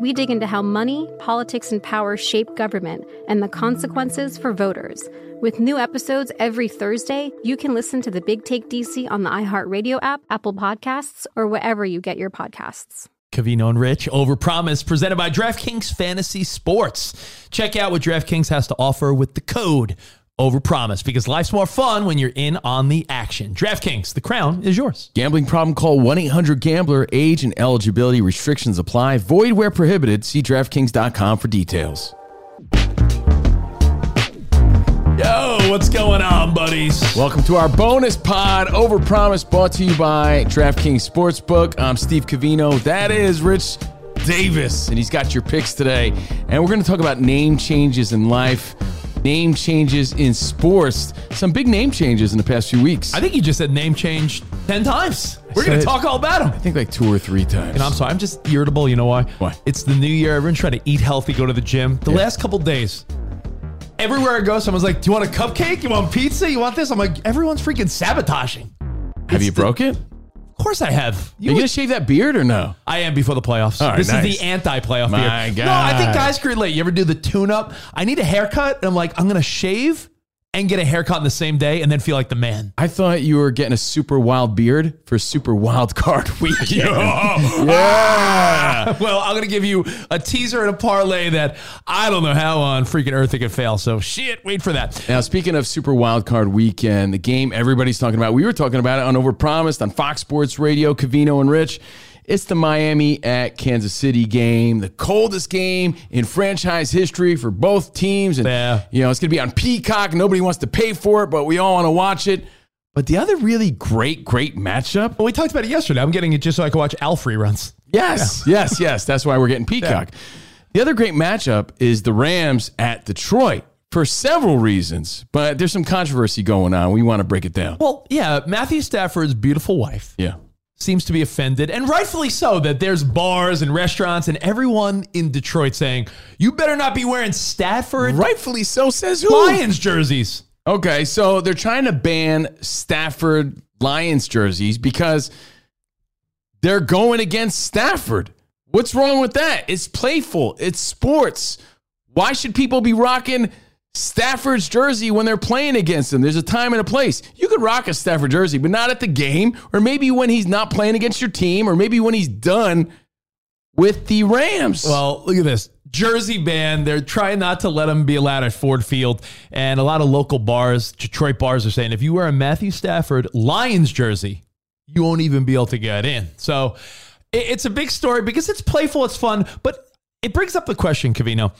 we dig into how money, politics, and power shape government and the consequences for voters. With new episodes every Thursday, you can listen to the Big Take DC on the iHeartRadio app, Apple Podcasts, or wherever you get your podcasts. Covino and Rich, Overpromise, presented by DraftKings Fantasy Sports. Check out what DraftKings has to offer with the code over promise because life's more fun when you're in on the action. DraftKings, the crown is yours. Gambling problem? Call 1 800 Gambler. Age and eligibility restrictions apply. Void where prohibited. See DraftKings.com for details. Yo, what's going on, buddies? Welcome to our bonus pod, Overpromise, brought to you by DraftKings Sportsbook. I'm Steve Covino. That is Rich Davis, and he's got your picks today. And we're going to talk about name changes in life name changes in sports. Some big name changes in the past few weeks. I think you just said name change 10 times. We're going to talk all about them. I think like two or three times. And I'm sorry, I'm just irritable. You know why? Why? It's the new year. Everyone's trying to eat healthy, go to the gym. The yeah. last couple days, everywhere I go, someone's like, Do you want a cupcake? You want pizza? You want this? I'm like, Everyone's freaking sabotaging. Have it's you the, broke it? Of course I have. You, Are you gonna shave that beard or no? I am before the playoffs. All right, this nice. is the anti-playoff My beard. God. No, I think guys can relate. You ever do the tune-up? I need a haircut, and I'm like, I'm gonna shave and get a haircut in the same day, and then feel like the man. I thought you were getting a super wild beard for super wild card weekend. yeah. well, I'm gonna give you a teaser and a parlay that I don't know how on freaking earth it could fail. So shit, wait for that. Now, speaking of super wild card weekend, the game everybody's talking about. We were talking about it on Overpromised on Fox Sports Radio, Covino and Rich. It's the Miami at Kansas City game, the coldest game in franchise history for both teams. And, yeah. you know, it's going to be on Peacock. Nobody wants to pay for it, but we all want to watch it. But the other really great, great matchup. Well, we talked about it yesterday. I'm getting it just so I can watch Alf reruns. Yes, yeah. yes, yes. That's why we're getting Peacock. Yeah. The other great matchup is the Rams at Detroit for several reasons, but there's some controversy going on. We want to break it down. Well, yeah, Matthew Stafford's beautiful wife. Yeah seems to be offended, and rightfully so, that there's bars and restaurants and everyone in Detroit saying, you better not be wearing Stafford. Rightfully so, says who? Lions jerseys. Okay, so they're trying to ban Stafford Lions jerseys because they're going against Stafford. What's wrong with that? It's playful, it's sports. Why should people be rocking Stafford's jersey when they're playing against him. There's a time and a place. You could rock a Stafford jersey, but not at the game, or maybe when he's not playing against your team, or maybe when he's done with the Rams. Well, look at this. Jersey ban. They're trying not to let him be allowed at Ford Field. And a lot of local bars, Detroit bars, are saying if you wear a Matthew Stafford Lions jersey, you won't even be able to get in. So it's a big story because it's playful, it's fun, but it brings up the question, Covino.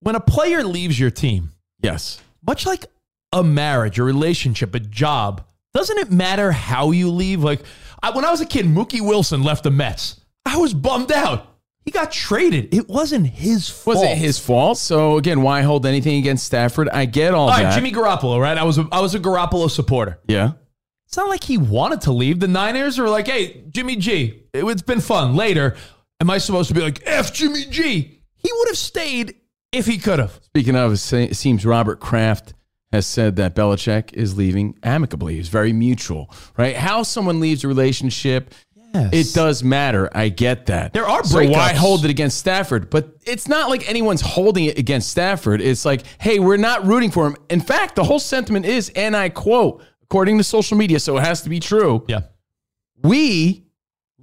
When a player leaves your team, Yes. Much like a marriage, a relationship, a job, doesn't it matter how you leave? Like I, when I was a kid, Mookie Wilson left the Mets. I was bummed out. He got traded. It wasn't his fault. Was it his fault? So again, why hold anything against Stafford? I get all, all that. Right, Jimmy Garoppolo, right? I was a, I was a Garoppolo supporter. Yeah. It's not like he wanted to leave. The Niners were like, "Hey, Jimmy G, it's been fun." Later, am I supposed to be like, "F Jimmy G"? He would have stayed if he could have. Speaking of, it seems Robert Kraft has said that Belichick is leaving amicably. It's very mutual, right? How someone leaves a relationship, Yes. it does matter. I get that. There are So why hold it against Stafford? But it's not like anyone's holding it against Stafford. It's like, hey, we're not rooting for him. In fact, the whole sentiment is, and I quote, according to social media, so it has to be true Yeah. we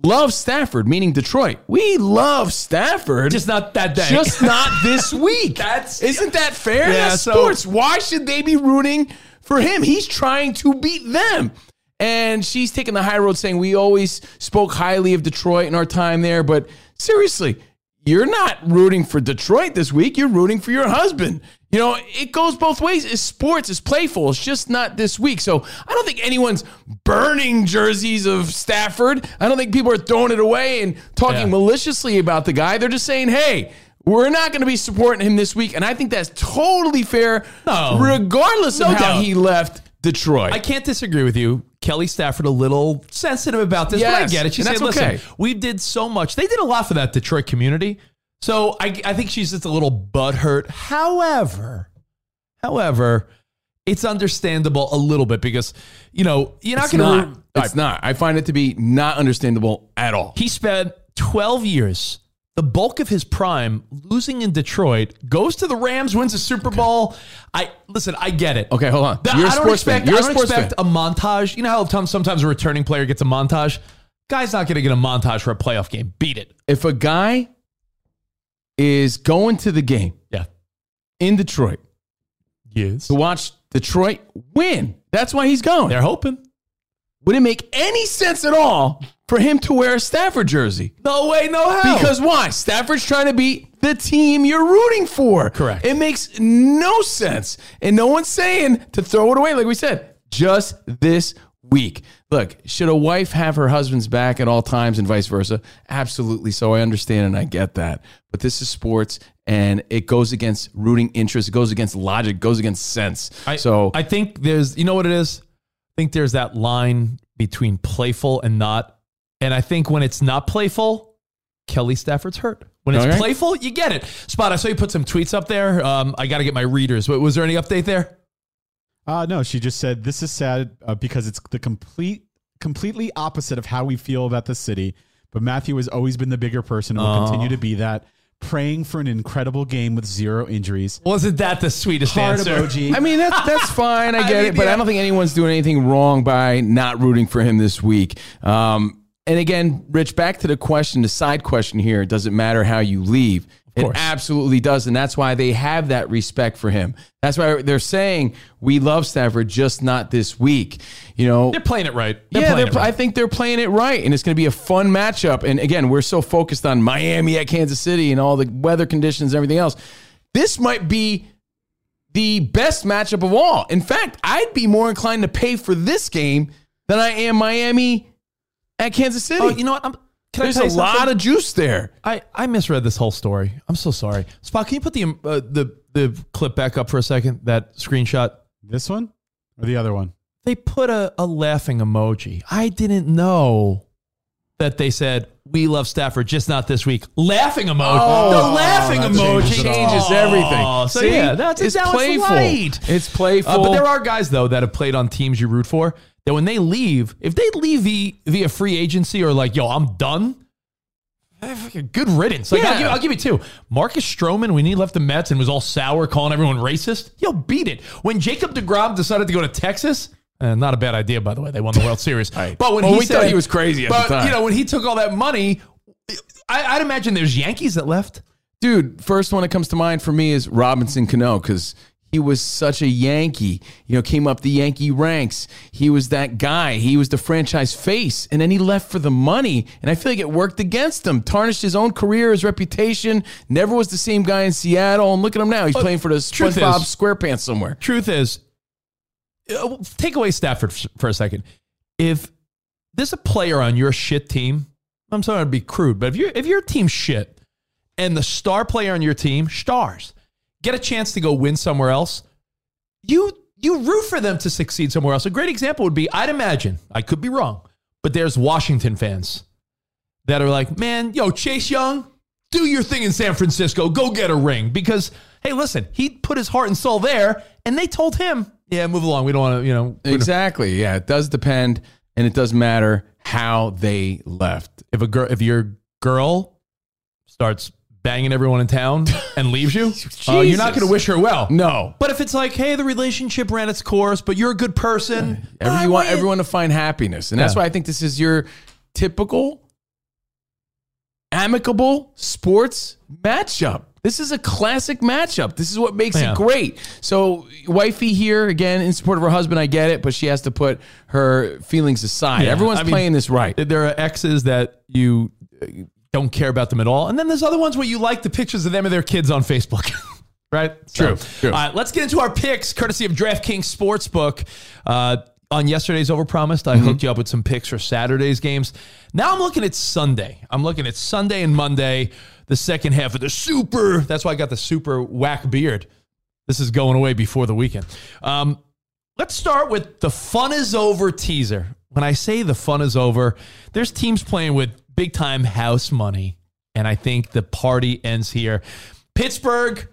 love Stafford, meaning Detroit. We love Stafford. Just not that day. Just not this week. That's- Isn't that fair? Yeah, That's so- sports. Why should they be rooting for him? He's trying to beat them. And she's taking the high road saying we always spoke highly of Detroit in our time there, but seriously, you're not rooting for Detroit this week. You're rooting for your husband. You know, it goes both ways. It's sports, it's playful. It's just not this week. So I don't think anyone's burning jerseys of Stafford. I don't think people are throwing it away and talking Yeah. maliciously about the guy. They're just saying, hey, we're not going to be supporting him this week. And I think that's totally fair, No. regardless of No how doubt. he left Detroit. I can't disagree with you. Kelly Stafford a little sensitive about this, but I get it. She said, that's "Listen, we did so much. They did a lot for that Detroit community." So I, I think she's just a little butthurt. However, however, it's understandable a little bit because you know you're not it's going not. to. It's not. I find it to be not understandable at all. He spent 12 years, the bulk of his prime, losing in Detroit. Goes to the Rams, wins a Super Bowl. I listen. I get it. Okay, hold on. The- You're I don't expect. I don't expect fan. a montage. You know how sometimes a returning player gets a montage. Guy's not going to get a montage for a playoff game. Beat it. if a guy is going to the game Yeah. in Detroit Yes. to watch Detroit win, that's why he's going. They're hoping. Would it make any sense at all for him to wear a Stafford jersey? No way, no how. Because why? Stafford's trying to beat the team you're rooting for. Correct. It makes no sense. And no one's saying to throw it away, like we said, just this week. Look, should a wife have her husband's back at all times and vice versa? Absolutely so. I understand and I get that. But this is sports and it goes against rooting interest, it goes against logic, it goes against sense. I, so I think there's, you know what it is? I think there's that line between playful and not. And I think when it's not playful, Kelly Stafford's hurt. When it's Okay. playful, you get it. Spot, I saw you put some tweets up there. Um, I got to get my readers. Wa- Was there any update there? Uh, no, she just said this is sad uh, because it's the complete, completely opposite of how we feel about the city. But Matthew has always been the bigger person and will Oh. continue to be that. Praying for an incredible game with zero injuries. Wasn't that the sweetest Heart answer? emoji. I mean, that's that's fine. I I get mean, it, but yeah. I don't think anyone's doing anything wrong by not rooting for him this week. Um, and again, Rich, back to the question, the side question here: Does it matter how you leave? It course. absolutely does, and that's why they have that respect for him. That's why they're saying we love Stafford, just not this week. You know, They're playing it right. They're yeah, playing they're, it right. I think they're playing it right, and it's going to be a fun matchup. And again, we're so focused on Miami at Kansas City and all the weather conditions, and everything else. This might be the best matchup of all. In fact, I'd be more inclined to pay for this game than I am Miami at Kansas City. Oh, you know what? I'm, can There's I a tell you lot of juice there. I, I misread this whole story. I'm so sorry. Spot, can you put the um, uh, the the clip back up for a second? That screenshot. This one or the other one? They put a, a laughing emoji. I didn't know that they said we love Stafford, just not this week. Laughing emoji. Oh, the laughing that emoji changes. Changes Oh, everything. So See? yeah, that's it's now playful. light. It's playful. Uh, but there are guys though that have played on teams you root for that when they leave, if they leave via, via free agency or like, yo, I'm done. eh, Good riddance. Like I'll, Yeah. give, I'll give you two. Marcus Stroman, when he left the Mets and was all sour, calling everyone racist, yo, beat it. When Jacob deGrom decided to go to Texas, uh, not a bad idea, by the way. They won the World Series. But when Well, he we said, thought he was crazy but you know, when he took all that money, I, I'd imagine there's Yankees that left. Dude, first one that comes to mind for me is Robinson Cano because he was such a Yankee. You know, came up the Yankee ranks. He was that guy. He was the franchise face, and then he left for the money. And I feel like it worked against him, tarnished his own career, his reputation. Never was the same guy in Seattle. And look at him now. He's playing for the SpongeBob is- SquarePants somewhere. truth is, Uh, take away Stafford for a second. If there's a player on your shit team, I'm sorry to be crude, but if your if your team's shit and the star player on your team stars get a chance to go win somewhere else, you you root for them to succeed somewhere else. A great example would be I'd imagine I could be wrong, but there's Washington fans that are like, man, yo, Chase Young, do your thing in San Francisco. Go get a ring. Because, hey, listen, he put his heart and soul there, and they told him, yeah, move along. We don't want to, you know, Exactly. Yeah, it does depend, and it does matter how they left. if a girl, if your girl starts banging everyone in town and leaves you, uh, you're not going to wish her well. No. But if it's like, hey, the relationship ran its course, but you're a good person, Every, you want everyone to find happiness. And that's Yeah. why I think this is your typical amicable sports matchup. This is a classic matchup. This is what makes Yeah. it great. So, wifey here, again, in support of her husband, I get it, but she has to put her feelings aside. Yeah, Everyone's I mean, playing this right. There are exes that you uh, don't care about them at all, and then there's other ones where you like the pictures of them and their kids on Facebook. right? True, true. All right, let's get into our picks, courtesy of DraftKings Sportsbook. Uh, on yesterday's Overpromised, I Mm-hmm. hooked you up with some picks for Saturday's games. Now I'm looking at Sunday. I'm looking at Sunday and Monday, the second half of the Super. That's why I got the Super whack beard. This is going away before the weekend. Um, let's start with the fun is over teaser. When I say the fun is over, there's teams playing with big time house money, and I think the party ends here. Pittsburgh.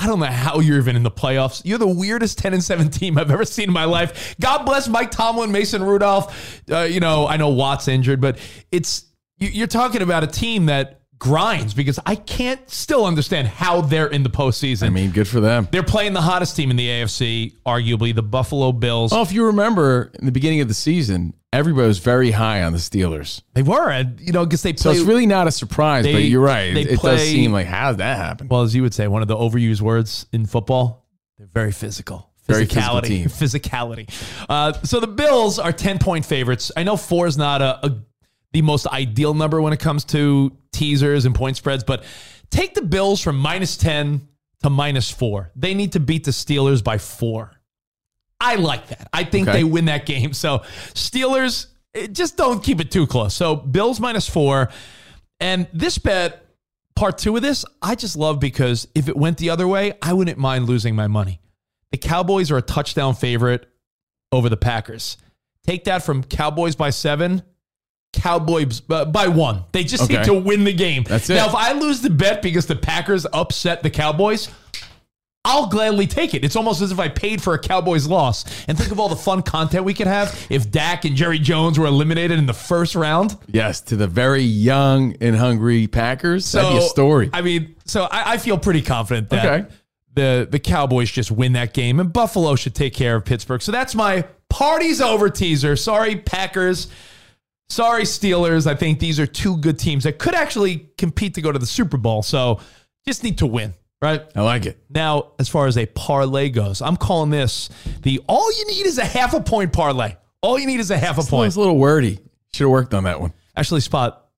I don't know how you're even in the playoffs. You're the weirdest 10 and 7 team I've ever seen in my life. God bless Mike Tomlin, Mason Rudolph. Uh, you know, I know Watt's injured, but it's you- you're talking about a team that grinds because I can't still understand how they're in the postseason. I mean, good for them. They're playing the hottest team in the AFC, arguably the Buffalo Bills. Oh, if you remember in the beginning of the season, everybody was very high on the Steelers. They were, and you know, because they played. So play. it's really not a surprise, but you're right. they It, play- does seem like, how did that happen? well, as you would say, one of the overused words in football. They're very physical. Very physical Physicality. team. Physicality. Uh, so the Bills are 10 point favorites. I know four is not a, a the most ideal number when it comes to teasers and point spreads, but take the Bills from minus 10 to minus four. They need to beat the Steelers by four. I like that. I think Okay. they win that game. So Steelers, eh, just don't keep it too close. So Bills minus four. And this bet, part two of this, I just love because if it went the other way, I wouldn't mind losing my money. The Cowboys are a touchdown favorite over the Packers. Take that from Cowboys by seven, Cowboys uh, by one. They just Okay. need to win the game. That's it. Now, if I lose the bet because the Packers upset the Cowboys, I'll gladly take it. It's almost as if I paid for a Cowboys loss. And think of all the fun content we could have if Dak and Jerry Jones were eliminated in the first round. yes, to the very young and hungry Packers. That'd be a So, story. I mean, so I, I feel pretty confident that Okay. the the Cowboys just win that game, and Buffalo should take care of Pittsburgh. So that's my party's over teaser. Sorry, Packers. Sorry, Steelers. I think these are two good teams that could actually compete to go to the Super Bowl. So just need to win, right? I like it. Now, as far as a parlay goes, I'm calling this the all you need is a half a point parlay. All you need is a half a point. It's a little wordy. Should have worked on that one. Actually, spot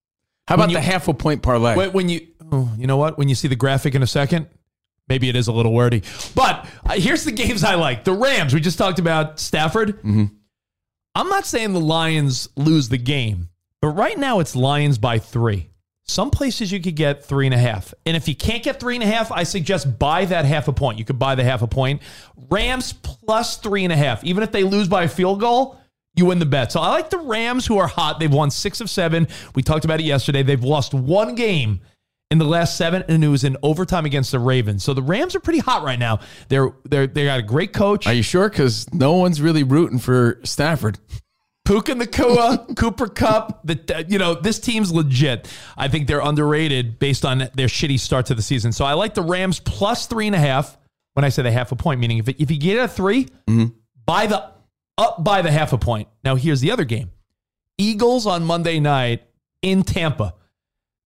How about you- the half a point parlay? Wait, when you, oh, you know what? When you see the graphic in a second, maybe it is a little wordy. But uh, here's the games I like. The Rams. We just talked about Stafford. Mm-hmm. I'm not saying the Lions lose the game, but right now it's Lions by three. Some places you could get three and a half. And if you can't get three and a half, I suggest buy that half a point. You could buy the half a point. Rams plus three and a half. Even if they lose by a field goal, you win the bet. So I like the Rams who are hot. They've won six of seven. We talked about it yesterday. They've lost one game in the last seven, and it was in overtime against the Ravens. So the Rams are pretty hot right now. They're they're they got a great coach. Are you sure? Because no one's really rooting for Stafford. Puka Nacua, Cooper Kupp. The you know this team's legit. I think they're underrated based on their shitty start to the season. So I like the Rams plus three and a half. When I say the half a point, meaning if it, if you get a 3 mm-hmm. buy the up by the half a point. Now here's the other game: Eagles on Monday night in Tampa.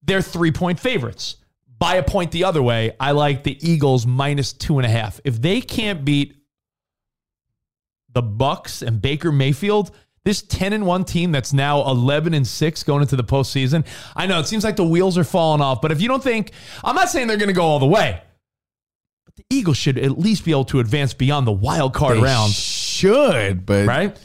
They're three point favorites. Buy a point the other way. I like the Eagles minus two and a half. If they can't beat the Bucks and Baker Mayfield, this 10 and 1 team that's now 11 and 6 going into the postseason. I know it seems like the wheels are falling off, but if you don't think, I'm not saying they're going to go all the way, but the Eagles should at least be able to advance beyond the wild card They round, should, but right?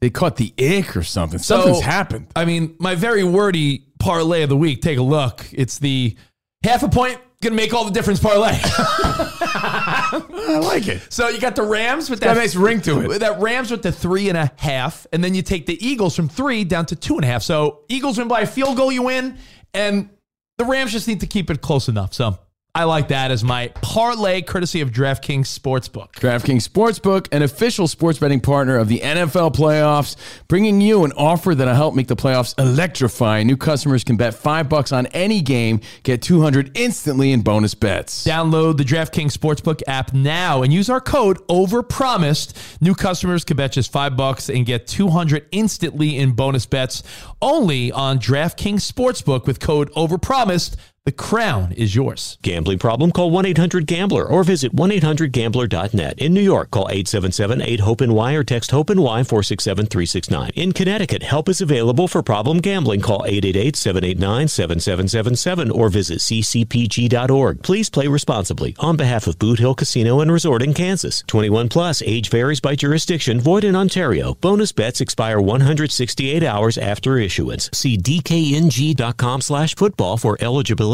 they caught the ick or something. So- Something's happened. I mean, my very wordy parlay of the week, take a look. It's the half a point, to make all the difference parlay. I like it. So you got the Rams with that a nice ring to it. That Rams with the three and a half, and then you take the Eagles from three down to two and a half. So Eagles win by a field goal, you win, and the Rams just need to keep it close enough. So I like that as my parlay courtesy of DraftKings Sportsbook. DraftKings Sportsbook, an official sports betting partner of the NFL playoffs, bringing you an offer that'll help make the playoffs electrifying. New customers can bet 5 bucks on any game, get 200 instantly in bonus bets. Download the DraftKings Sportsbook app now and use our code OVERPROMISED. New customers can bet just 5 bucks and get 200 instantly in bonus bets only on DraftKings Sportsbook with code OVERPROMISED. The crown is yours. Gambling problem? Call 1 800 Gambler or visit 1 800 Gambler.net. In New York, call 877 8 HOPE NY or text HOPE NY 467 369. In Connecticut, help is available for problem gambling. Call 888 789 7777 or visit ccpg.org. Please play responsibly. On behalf of Boot Hill Casino and Resort in Kansas. 21 plus, age varies by jurisdiction, void in Ontario. Bonus bets expire 168 hours after issuance. See dkng.com slash football for eligibility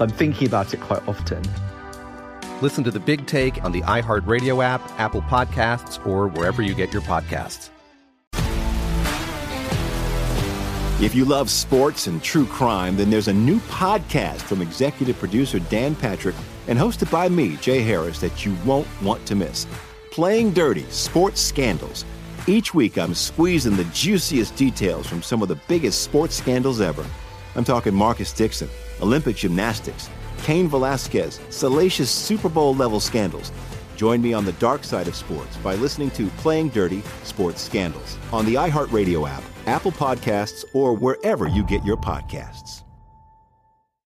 I'm thinking about it quite often. Listen to the big take on the iHeartRadio app, Apple Podcasts, or wherever you get your podcasts. If you love sports and true crime, then there's a new podcast from executive producer Dan Patrick and hosted by me, Jay Harris, that you won't want to miss. Playing Dirty Sports Scandals. Each week, I'm squeezing the juiciest details from some of the biggest sports scandals ever. I'm talking Marcus Dixon, Olympic gymnastics, Cain Velasquez, salacious Super Bowl level scandals. Join me on the dark side of sports by listening to Playing Dirty Sports Scandals on the iHeartRadio app, Apple Podcasts, or wherever you get your podcasts.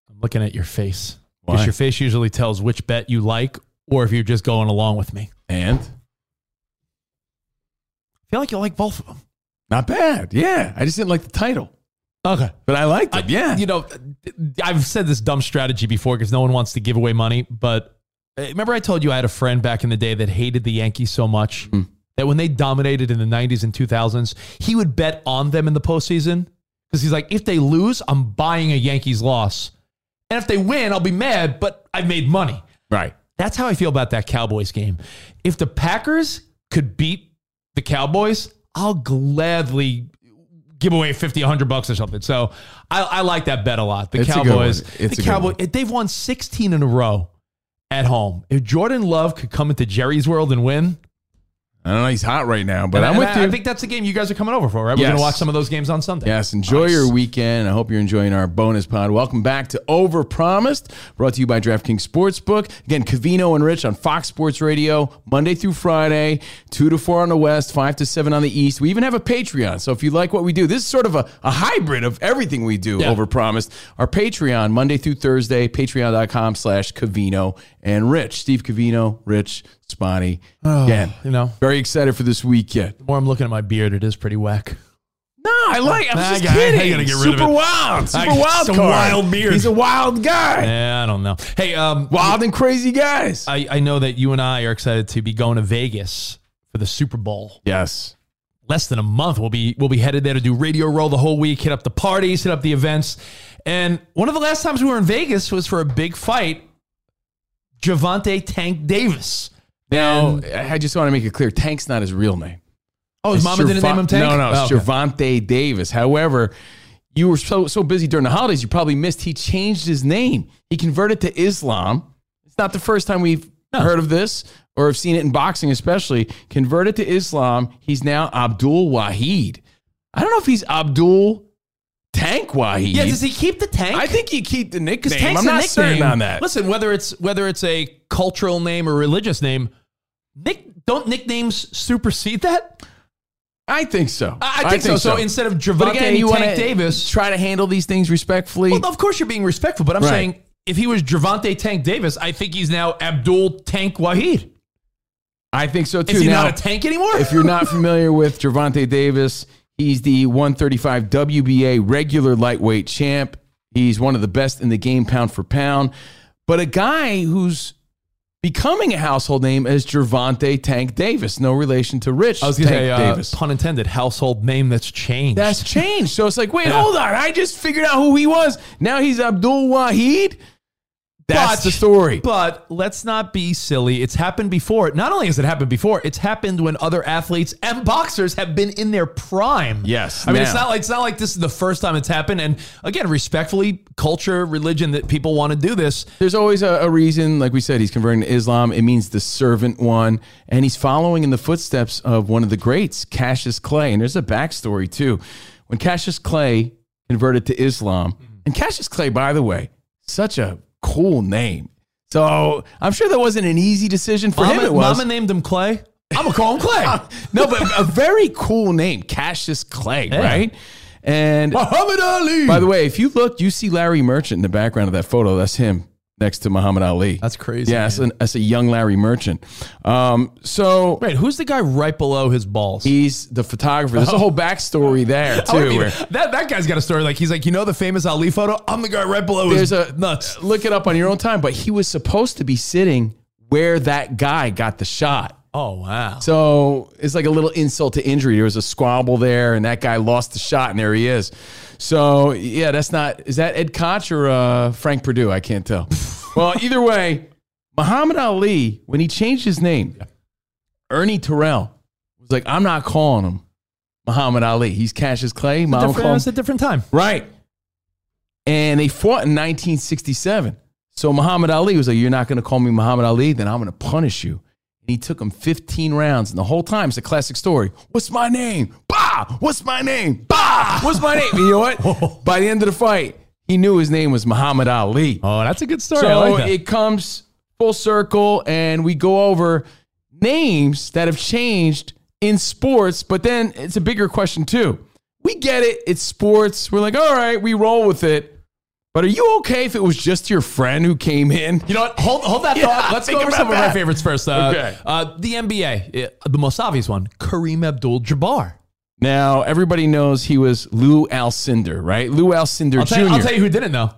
I'm looking at your face. Why? Because your face usually tells which bet you like or if you're just going along with me. And? I feel like you like both of them. Not bad. Yeah. I just didn't like the title. Okay. But I liked it. yeah. You know, I've said this dumb strategy before because no one wants to give away money. But uh, remember, I told you I had a friend back in the day that hated the Yankees so much Hmm. that when they dominated in the 90s and 2000s, he would bet on them in the postseason because he's like, if they lose, I'm buying a Yankees loss. And if they win, I'll be mad, but I've made money. Right. That's how I feel about that Cowboys game. If the Packers could beat the Cowboys, I'll gladly give away 50, 100 bucks or something. So I, I like that bet a lot. The It's Cowboys, the Cowboys, they've won 16 in a row at home. If Jordan Love could come into Jerry's world and win, I don't know. He's hot right now, but and I'm I- with and you. I think that's the game you guys are coming over for, right? We're Yes. going to watch some of those games on Sunday. Yes, enjoy Nice. your weekend. I hope you're enjoying our bonus pod. Welcome back to Overpromised, brought to you by DraftKings Sportsbook. Again, Covino and Rich on Fox Sports Radio, Monday through Friday, 2 to 4 on the West, 5 to 7 on the East. We even have a Patreon. So if you like what we do, this is sort of a, a hybrid of everything we do, Yeah. Overpromised. Our Patreon, Monday through Thursday, patreon.com slash Covino and Rich, Steve Covino, Rich, Spotty. Oh, Again, you know. very excited for this weekend. The more I'm looking at my beard, it is pretty whack. No, I like. I'm I just kidding. I gotta get rid of Super it. wild. Super got wild. some card. wild beard. He's a wild guy. Yeah, I don't know. Hey, um, Wild and crazy guys. I, I know that you and I are excited to be going to Vegas for the Super Bowl. Yes. Less than a month, we'll be we'll be headed there to do Radio Row the whole week, hit up the parties, hit up the events. And one of the last times we were in Vegas was for a big fight. Gervonta Tank Davis. Now, I just want to make it clear: Tank's not his real name. Oh, his It's mama didn't name him Tank? No, no, it's Oh, okay. Davis. However, you were so so busy during the holidays, you probably missed. He changed his name. He converted to Islam. It's not the first time we've heard of this or have seen it in boxing, especially. Converted to Islam. He's now Abdul Wahid. I don't know if he's Abdul Tank Wahid. Yeah, does he keep the tank? I think you keep the Because nickname. tank's I'm not certain nickname. on that. Listen, whether it's whether it's a cultural name or religious name, nick don't nicknames supersede that? I think so. I, I think, so. so. instead of Gervonta again, you Tank Davis, try to handle these things respectfully. well, of course you're being respectful, but I'm Right. saying if he was Gervonta Tank Davis, I think he's now Abdul Tank Wahid. I think so too. Is he Now, not a tank anymore? if you're not familiar with Gervonta Davis, he's the 135 WBA regular lightweight champ. He's one of the best in the game, pound for pound. But a guy who's becoming a household name is Gervonta Tank Davis. No relation to Rich I was going to say, uh, Davis. pun intended, household name that's changed. That's changed. So it's like, wait, Yeah. hold on. I just figured out who he was. Now he's Abdul Wahid. That's But- the story. But let's not be silly. It's happened before. Not only has it happened before, it's happened when other athletes and boxers have been in their prime. Yes. I mean, it's not like it's not like this is the first time it's happened. And again, respectfully, culture, religion that people want to do this. There's always a, a reason, like we said, he's converting to Islam. It means the servant one, and he's following in the footsteps of one of the greats, Cassius Clay. And there's a backstory too. When Cassius Clay converted to Islam, mm-hmm. and Cassius Clay, by the way, such a cool name. So I'm sure that wasn't an easy decision for him. Mama, It was. Mama named him Clay. I'm gonna call him Clay. no, but a very cool name, Cassius Clay, right? And Muhammad Ali. by the way, if you look, you see Larry Merchant in the background of that photo. That's him next to Muhammad Ali. That's crazy. Yeah, that's, an, that's a young Larry Merchant. Um, so Wait, who's the guy right below his balls? he's the photographer. There's a whole backstory there Oh, too. mean, where that that guy's got a story. Like he's like, you know, the famous Ali photo. I'm the guy right below his there's a nuts. Look it up on your own time. But he was supposed to be sitting where that guy got the shot. Oh wow. So it's like a little insult to injury. There was a squabble there, and that guy lost the shot, and there he is. So yeah, that's not. Is that Ed Koch or uh, Frank Purdue? I can't tell. well, either way, Muhammad Ali, when he changed his name, Ernie Terrell was like, "I'm not calling him Muhammad Ali. He's Cassius Clay. It's a different- it's a different time. Right. And they fought in 1967. So Muhammad Ali was like, You're not going to call me Muhammad Ali, then I'm going to punish you. He took him 15 rounds. And the whole time, it's a classic story. What's my name? Bah! What's my name? Bah! What's my name? And you know what? By the end of the fight, he knew his name was Muhammad Ali. Oh, that's a good story. So like it comes full circle, and we go over names that have changed in sports, but then it's a bigger question too. We get it, it's sports. We're like, all right, we roll with it. But are you okay if it was just your friend who came in? You know what? Hold, hold that Yeah, thought. Let's go over some of that. my favorites first. Uh, Okay. uh, the NBA, uh, the most obvious one, Kareem Abdul-Jabbar. Now, everybody knows he was Lou Alcindor, right? Lou Alcindor I'll Jr. you, I'll tell you who didn't know.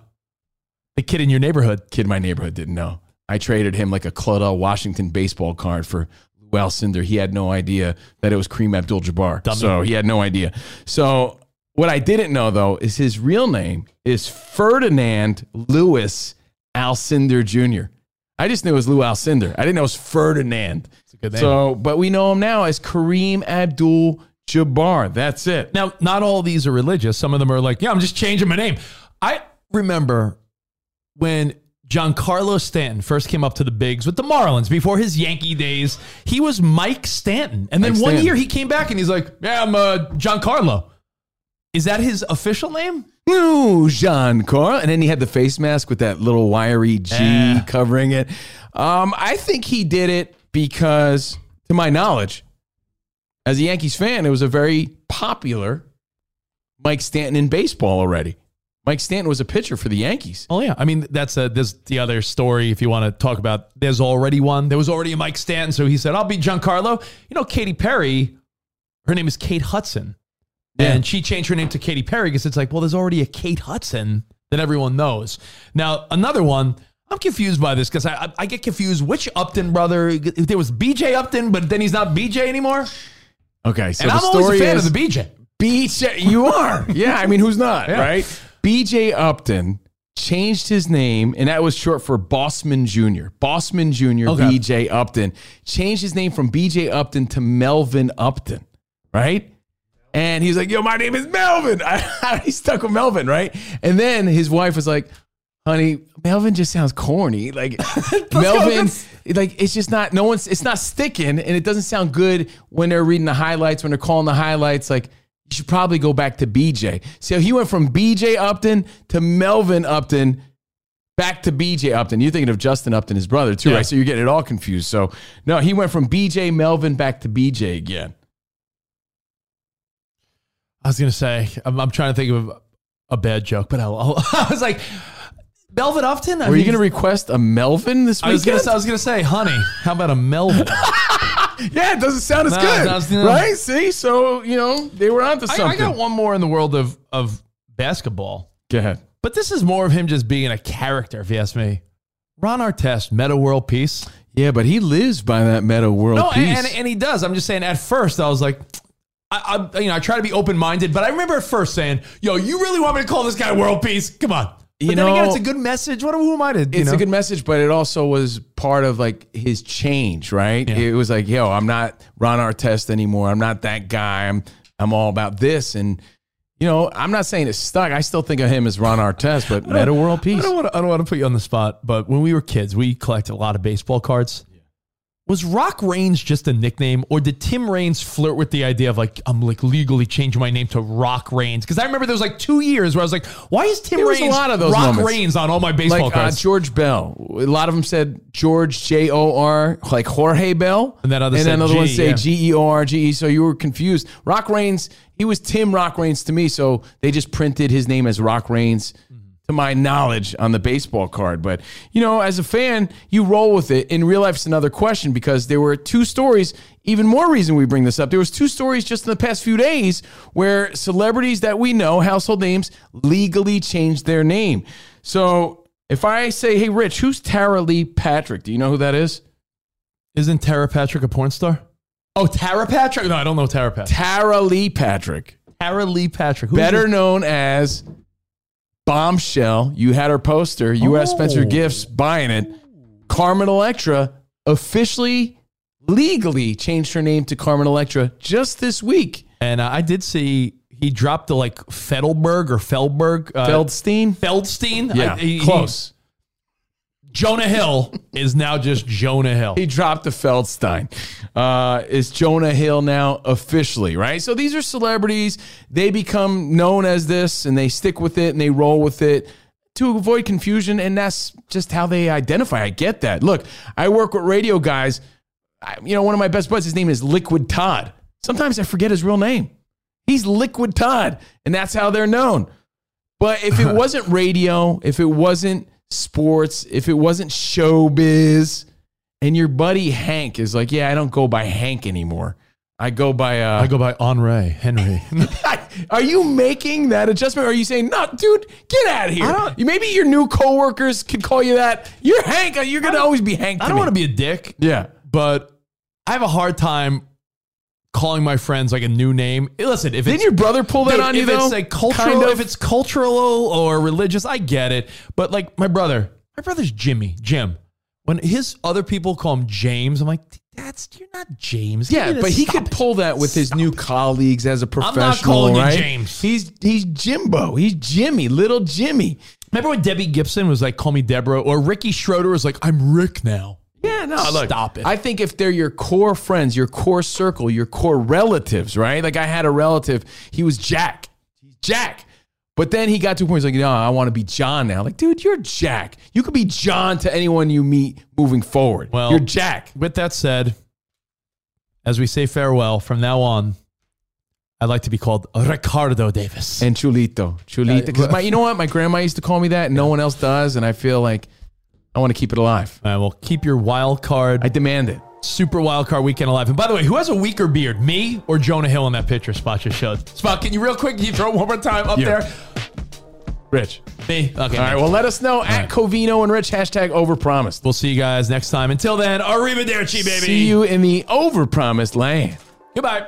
The kid in your neighborhood. Kid in my neighborhood didn't know. I traded him like a Claudell Washington baseball card for Lou Alcindor. He had no idea that it was Kareem Abdul-Jabbar. So he had no idea. So what I didn't know though is his real name is Ferdinand Lewis Alcindor Jr. I just knew it was Lou Alcindor. I didn't know it was Ferdinand. A good name. So, but we know him now as Kareem Abdul-Jabbar. That's it. Now, not all these are religious. Some of them are like, yeah, I'm just changing my name. I remember when Giancarlo Stanton first came up to the bigs with the Marlins before his Yankee days. He was Mike Stanton. And then Mike one Stanton. year he came back and he's like, yeah, I'm uh, Giancarlo. Is that his official name? Ooh, Jean Carl. And then he had the face mask with that little wiry G Yeah. covering it. Um, I think he did it because, to my knowledge, as a Yankees fan, it was a very popular Mike Stanton in baseball already. Mike Stanton was a pitcher for the Yankees. Oh yeah, I mean that's a, this the other story. If you want to talk about, there's already one. There was already a Mike Stanton, so he said, "I'll be Giancarlo." You know, Katy Perry, her name is Kate Hudson, and she changed her name to Katy Perry because it's like, well, there's already a Kate Hudson that everyone knows. Now another one. I'm confused by this because I, I I get confused which Upton brother. If there was BJ Upton, but then he's not BJ anymore. Okay, so and I'm always a fan is of the BJ. BJ, you are. yeah, I mean, who's not, Yeah. right? BJ Upton changed his name, and that was short for Bossman Jr. Bossman Jr. Okay. BJ Upton changed his name from BJ Upton to Melvin Upton, right? And he's like, "Yo, my name is Melvin." He's stuck with Melvin, right? And then his wife was like, "Honey, Melvin just sounds corny. Like Melvin, like it's just not. No one's. It's not sticking, and it doesn't sound good when they're reading the highlights. When they're calling the highlights, like." You should probably go back to BJ. So he went from BJ Upton to Melvin Upton back to BJ Upton. You're thinking of Justin Upton, his brother, too, Yeah. right? So you're getting it all confused. So no, he went from BJ Melvin back to BJ again. I was gonna say I'm, I'm trying to think of a bad joke, but I'll, I'll- I was like Melvin Upton. I Were you mean, to request a Melvin this I was weekend? gonna I was gonna say, honey, how about a Melvin? yeah, it doesn't sound as No, good, no. right? See, so you know they were onto I, something. I got one more in the world of of basketball, Go ahead. but this is more of him just being a character, if you ask me. Ron Artest, Meta World Peace. Yeah, but he lives by that meta world No, peace. and, and he does. I'm just saying. At first, I was like, I, I you know I try to be open minded, but I remember at first saying, "Yo, you really want me to call this guy World Peace? Come on." But You then again, know- it's a good message. What who am I to? you it's know? a good message, but it also was part of like his change, right? It was like, yo, I'm not Ron Artest anymore. I'm not that guy. I'm I'm all about this. And you know, I'm not saying it's stuck. I still think of him as Ron Artest, but Meta World I Peace. don't want to. I don't want to put you on the spot, but when we were kids, we collected a lot of baseball cards. Was Rock Raines just a nickname, or did Tim Raines flirt with the idea of like I'm like legally changing my name to Rock Raines? Because I remember there was like two years where I was like, why is Tim There was a lot of those Rock moments. Raines on all my baseball like uh, cards? George Bell. A lot of them said George J O R, like Jorge Bell, And that other and said then other ones say yeah. G E O R G E. So you were confused. Rock Raines, he was Tim Rock Raines to me, so they just printed his name as Rock Reigns. To my knowledge, on the baseball card, but you know, as a fan, you roll with it. In real life, it's another question because there were two stories. Even more reason we bring this up. There was two stories just in the past few days where celebrities that we know, household names, legally changed their name. So if I say, "Hey, Rich, who's Tara Leigh Patrick?" Do you know who that is? Isn't Tara Patrick a porn star? Oh, Tara Patrick? No, I don't know Tara Patrick. Tara Leigh Patrick, Tara Leigh Patrick. Who's better known as Bombshell. You had her poster. You asked Spencer Oh. Gifts buying it. Carmen Electra officially, legally changed her name to Carmen Electra just this week. And uh, I did see he dropped the like Fedelberg or Feldberg. Uh, Feldstein. Feldstein. Yeah, I- he- close. Jonah Hill is now just Jonah Hill. He dropped the Feldstein. Uh, is Jonah Hill now officially, right? So these are celebrities. They become known as this and they stick with it and they roll with it to avoid confusion. And that's just how they identify. I get that. Look, I work with radio guys. I, you know, one of my best buds, his name is Liquid Todd. Sometimes I forget his real name. He's Liquid Todd, and that's how they're known. But if it wasn't radio, if it wasn't sports, if it wasn't showbiz, and your buddy Hank is like, yeah, I don't go by Hank anymore. I go by. Uh, I go by Henri Henry. are you making that adjustment? Or are you saying, no, dude, get out of here? Maybe your new coworkers could call you that. You're Hank. You're gonna always be Hank. I don't want to be a dick, Yeah. but I have a hard time calling my friends like a new name. Eh, listen, if Didn't it's your brother pull that Dude, on you if though? it's like cultural, Kind of? if it's cultural or religious, I get it. But like my brother, my brother's Jimmy, Jim. When his other people call him James, I'm like, that's you're not James. You Yeah, but he could it." pull that with his new colleagues as a professional. I'm not calling you? James. He's he's Jimbo. He's Jimmy, little Jimmy. Remember when Debbie Gibson was like, "Call me Deborah," or Ricky Schroder was like, "I'm Rick now." Yeah, no, look, Stop it. I think if they're your core friends, your core circle, your core relatives, right? Like I had a relative, he was Jack. He's Jack. But then he got to a point, he's like, no, I want to be John now. Like, dude, you're Jack. You could be John to anyone you meet moving forward. Well, you're Jack. With that said, as we say farewell from now on, I'd like to be called Ricardo Davis. And Chulito. Chulito. Because my, you know what? My grandma used to call me that. And no one else does. And I feel like I want to keep it alive. All right, well, keep your wild card. I demand it. Super wild card weekend alive. And by the way, who has a weaker beard, me or Jonah Hill in that picture Spot just showed? Spot, can you real quick? Can you throw it one more time up You. there? Rich. Me. Okay. All right. Well, let us know at Covino and Rich. Hashtag overpromised. We'll see you guys next time. Until then, arrivederci, baby. See you in the overpromised land. Goodbye.